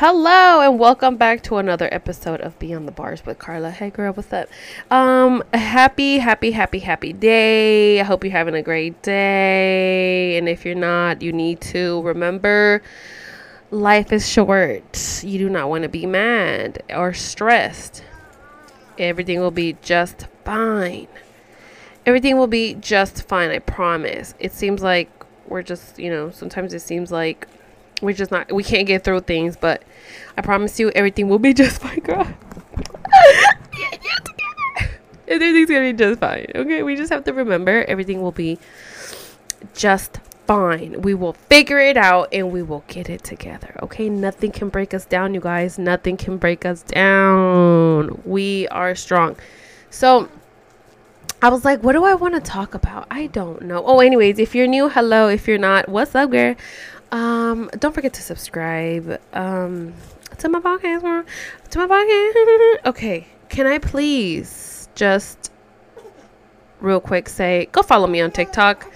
hello and welcome back to another episode of Beyond the Bars with Carla. Hey girl, what's up? Um happy, happy, happy, happy day. I hope you're having a great day. And if you're not, you need to remember life is short. You do not want to be mad or stressed. Everything will be just fine. Everything will be just fine, I promise. It seems like we're just, you know, sometimes it seems like we're just not we can't get through things but i promise you everything will be just fine girl everything's gonna be just fine okay we just have to remember everything will be just fine we will figure it out and we will get it together okay nothing can break us down you guys nothing can break us down we are strong so I was like, what do I want to talk about? I don't know. Oh, anyways, if you're new, hello. If you're not, what's up, girl? Um, don't forget to subscribe. Um, to my podcast. To my podcast. okay, can I please just real quick say go follow me on TikTok.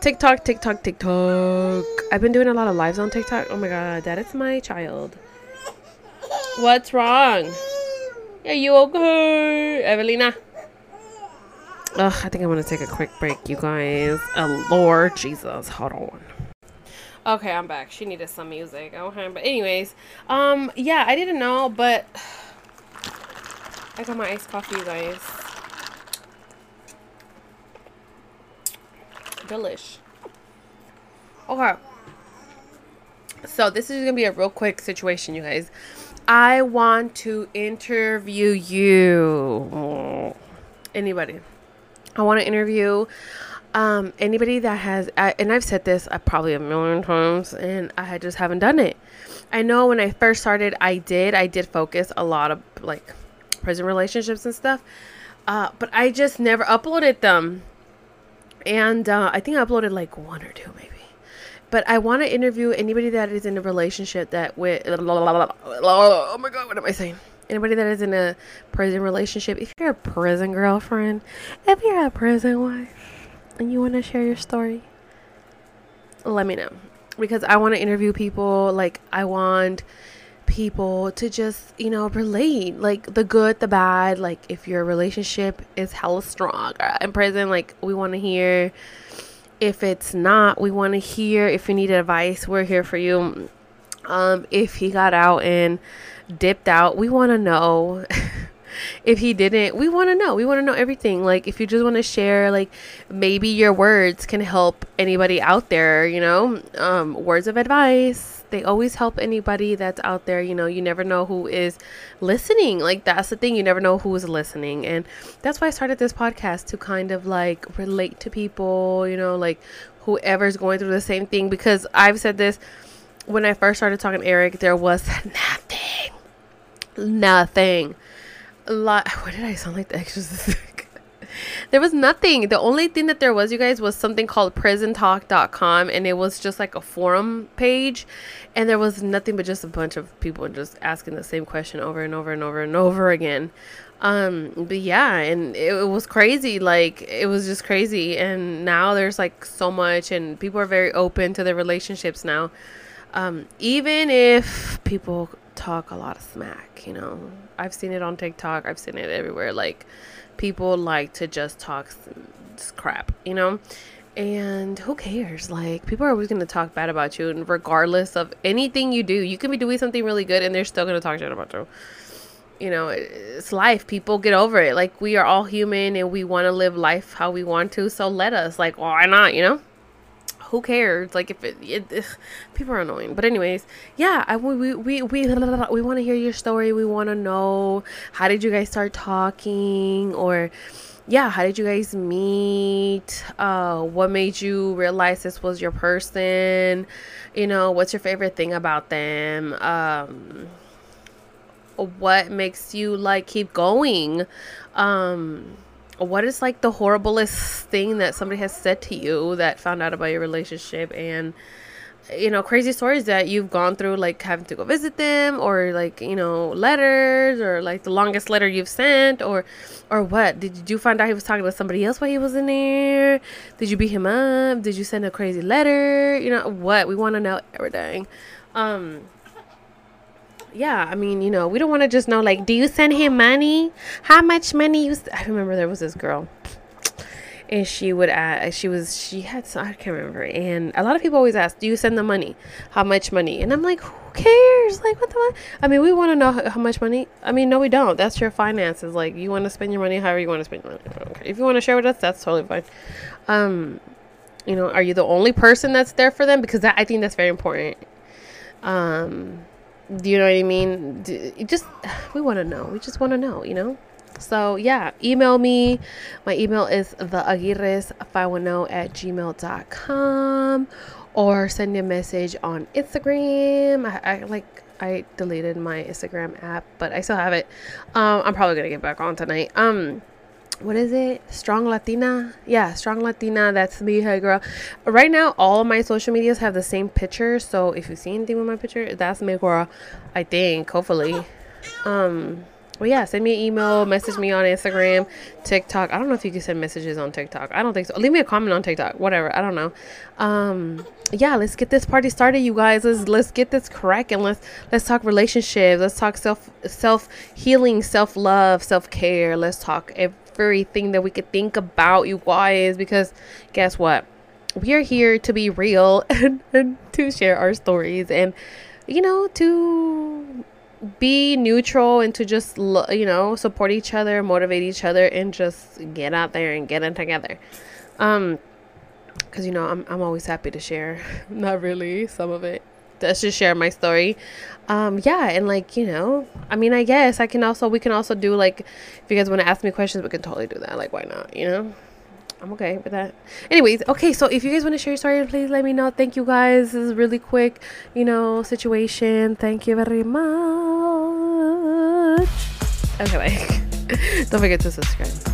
TikTok, TikTok, TikTok. I've been doing a lot of lives on TikTok. Oh my god, that is my child. What's wrong? Are you okay, Evelina? Ugh, I think I'm gonna take a quick break, you guys. Oh, Lord Jesus, hold on. Okay, I'm back. She needed some music. Okay, but anyways, um, yeah, I didn't know, but I got my iced coffee, guys. Delish. Okay. So this is gonna be a real quick situation, you guys. I want to interview you. Anybody. I want to interview um, anybody that has, uh, and I've said this uh, probably a million times, and I just haven't done it. I know when I first started, I did. I did focus a lot of like prison relationships and stuff, uh, but I just never uploaded them. And uh, I think I uploaded like one or two, maybe. But I want to interview anybody that is in a relationship that with. Oh my god, what am I saying? anybody that is in a prison relationship, if you're a prison girlfriend, if you're a prison wife, and you want to share your story, let me know. Because I want to interview people. Like, I want people to just, you know, relate. Like, the good, the bad. Like, if your relationship is hella strong in prison, like, we want to hear. If it's not, we want to hear. If you need advice, we're here for you. Um, if he got out and dipped out, we want to know. if he didn't, we want to know. We want to know everything. Like, if you just want to share, like, maybe your words can help anybody out there, you know, um, words of advice. They always help anybody that's out there. You know, you never know who is listening. Like, that's the thing. You never know who is listening. And that's why I started this podcast to kind of like relate to people, you know, like whoever's going through the same thing. Because I've said this when I first started talking to Eric, there was nothing. Nothing. Lot. What did I sound like the exorcist? there was nothing. The only thing that there was, you guys, was something called prisontalk.com, and it was just like a forum page, and there was nothing but just a bunch of people just asking the same question over and over and over and over again. Um, but yeah, and it, it was crazy. Like it was just crazy, and now there's like so much, and people are very open to their relationships now. Um, even if people talk a lot of smack, you know, I've seen it on TikTok, I've seen it everywhere. Like, people like to just talk crap, you know? And who cares? Like, people are always going to talk bad about you, and regardless of anything you do, you can be doing something really good and they're still going to talk shit about you. You know, it's life. People get over it. Like, we are all human and we want to live life how we want to. So let us. Like, why not, you know? Who cares? Like if it, it, people are annoying. But anyways, yeah, I, we we we we, we want to hear your story. We want to know how did you guys start talking or yeah, how did you guys meet? Uh, what made you realize this was your person? You know, what's your favorite thing about them? Um, what makes you like keep going? Um, what is like the horriblest thing that somebody has said to you that found out about your relationship? And you know crazy stories that you've gone through like having to go visit them or like you know letters or like the longest letter you've sent or or what? Did you find out he was talking to somebody else while he was in there? Did you beat him up? Did you send a crazy letter? You know what? We want to know everything. Um yeah, I mean, you know, we don't want to just know like, do you send him money? How much money you? I remember there was this girl and she would ask she was she had some, i can't remember and a lot of people always ask do you send the money? How much money? And i'm like who cares? Like what the i mean we want to know how much money i mean no we don't that's your finances like you want to spend your money however you want to spend your money if you want to share with us that's totally fine. Um you know are you the only person that's there for them? Because that, i think that's very important. Um do you know what i mean do, just we want to know we just want to know you know so yeah, email me. My email is theaguirres510 at gmail.com or send me a message on Instagram. I, I, like I deleted my Instagram app, but I still have it. Um, I'm probably gonna get back on tonight. Um, what is it? Strong Latina? Yeah, Strong Latina. That's me, hey girl. Right now, all my social medias have the same picture. So if you see anything with my picture, that's me, girl. I think, hopefully. Um, well, yeah, send me an email, message me on Instagram, TikTok. I don't know if you can send messages on TikTok. I don't think so. Leave me a comment on TikTok. Whatever. I don't know. Um, yeah, let's get this party started, you guys. Let's let's get this correct and let's let's talk relationships. Let's talk self self healing, self love, self care. Let's talk everything that we could think about, you guys. Because guess what? We are here to be real and, and to share our stories and you know to be neutral and to just you know support each other motivate each other and just get out there and get it together um because you know I'm, I'm always happy to share not really some of it let's just share my story um yeah and like you know i mean i guess i can also we can also do like if you guys want to ask me questions we can totally do that like why not you know I'm okay with that. Anyways, okay, so if you guys want to share your story, please let me know. Thank you guys. This is really quick, you know, situation. Thank you very much. Okay, bye. Don't forget to subscribe.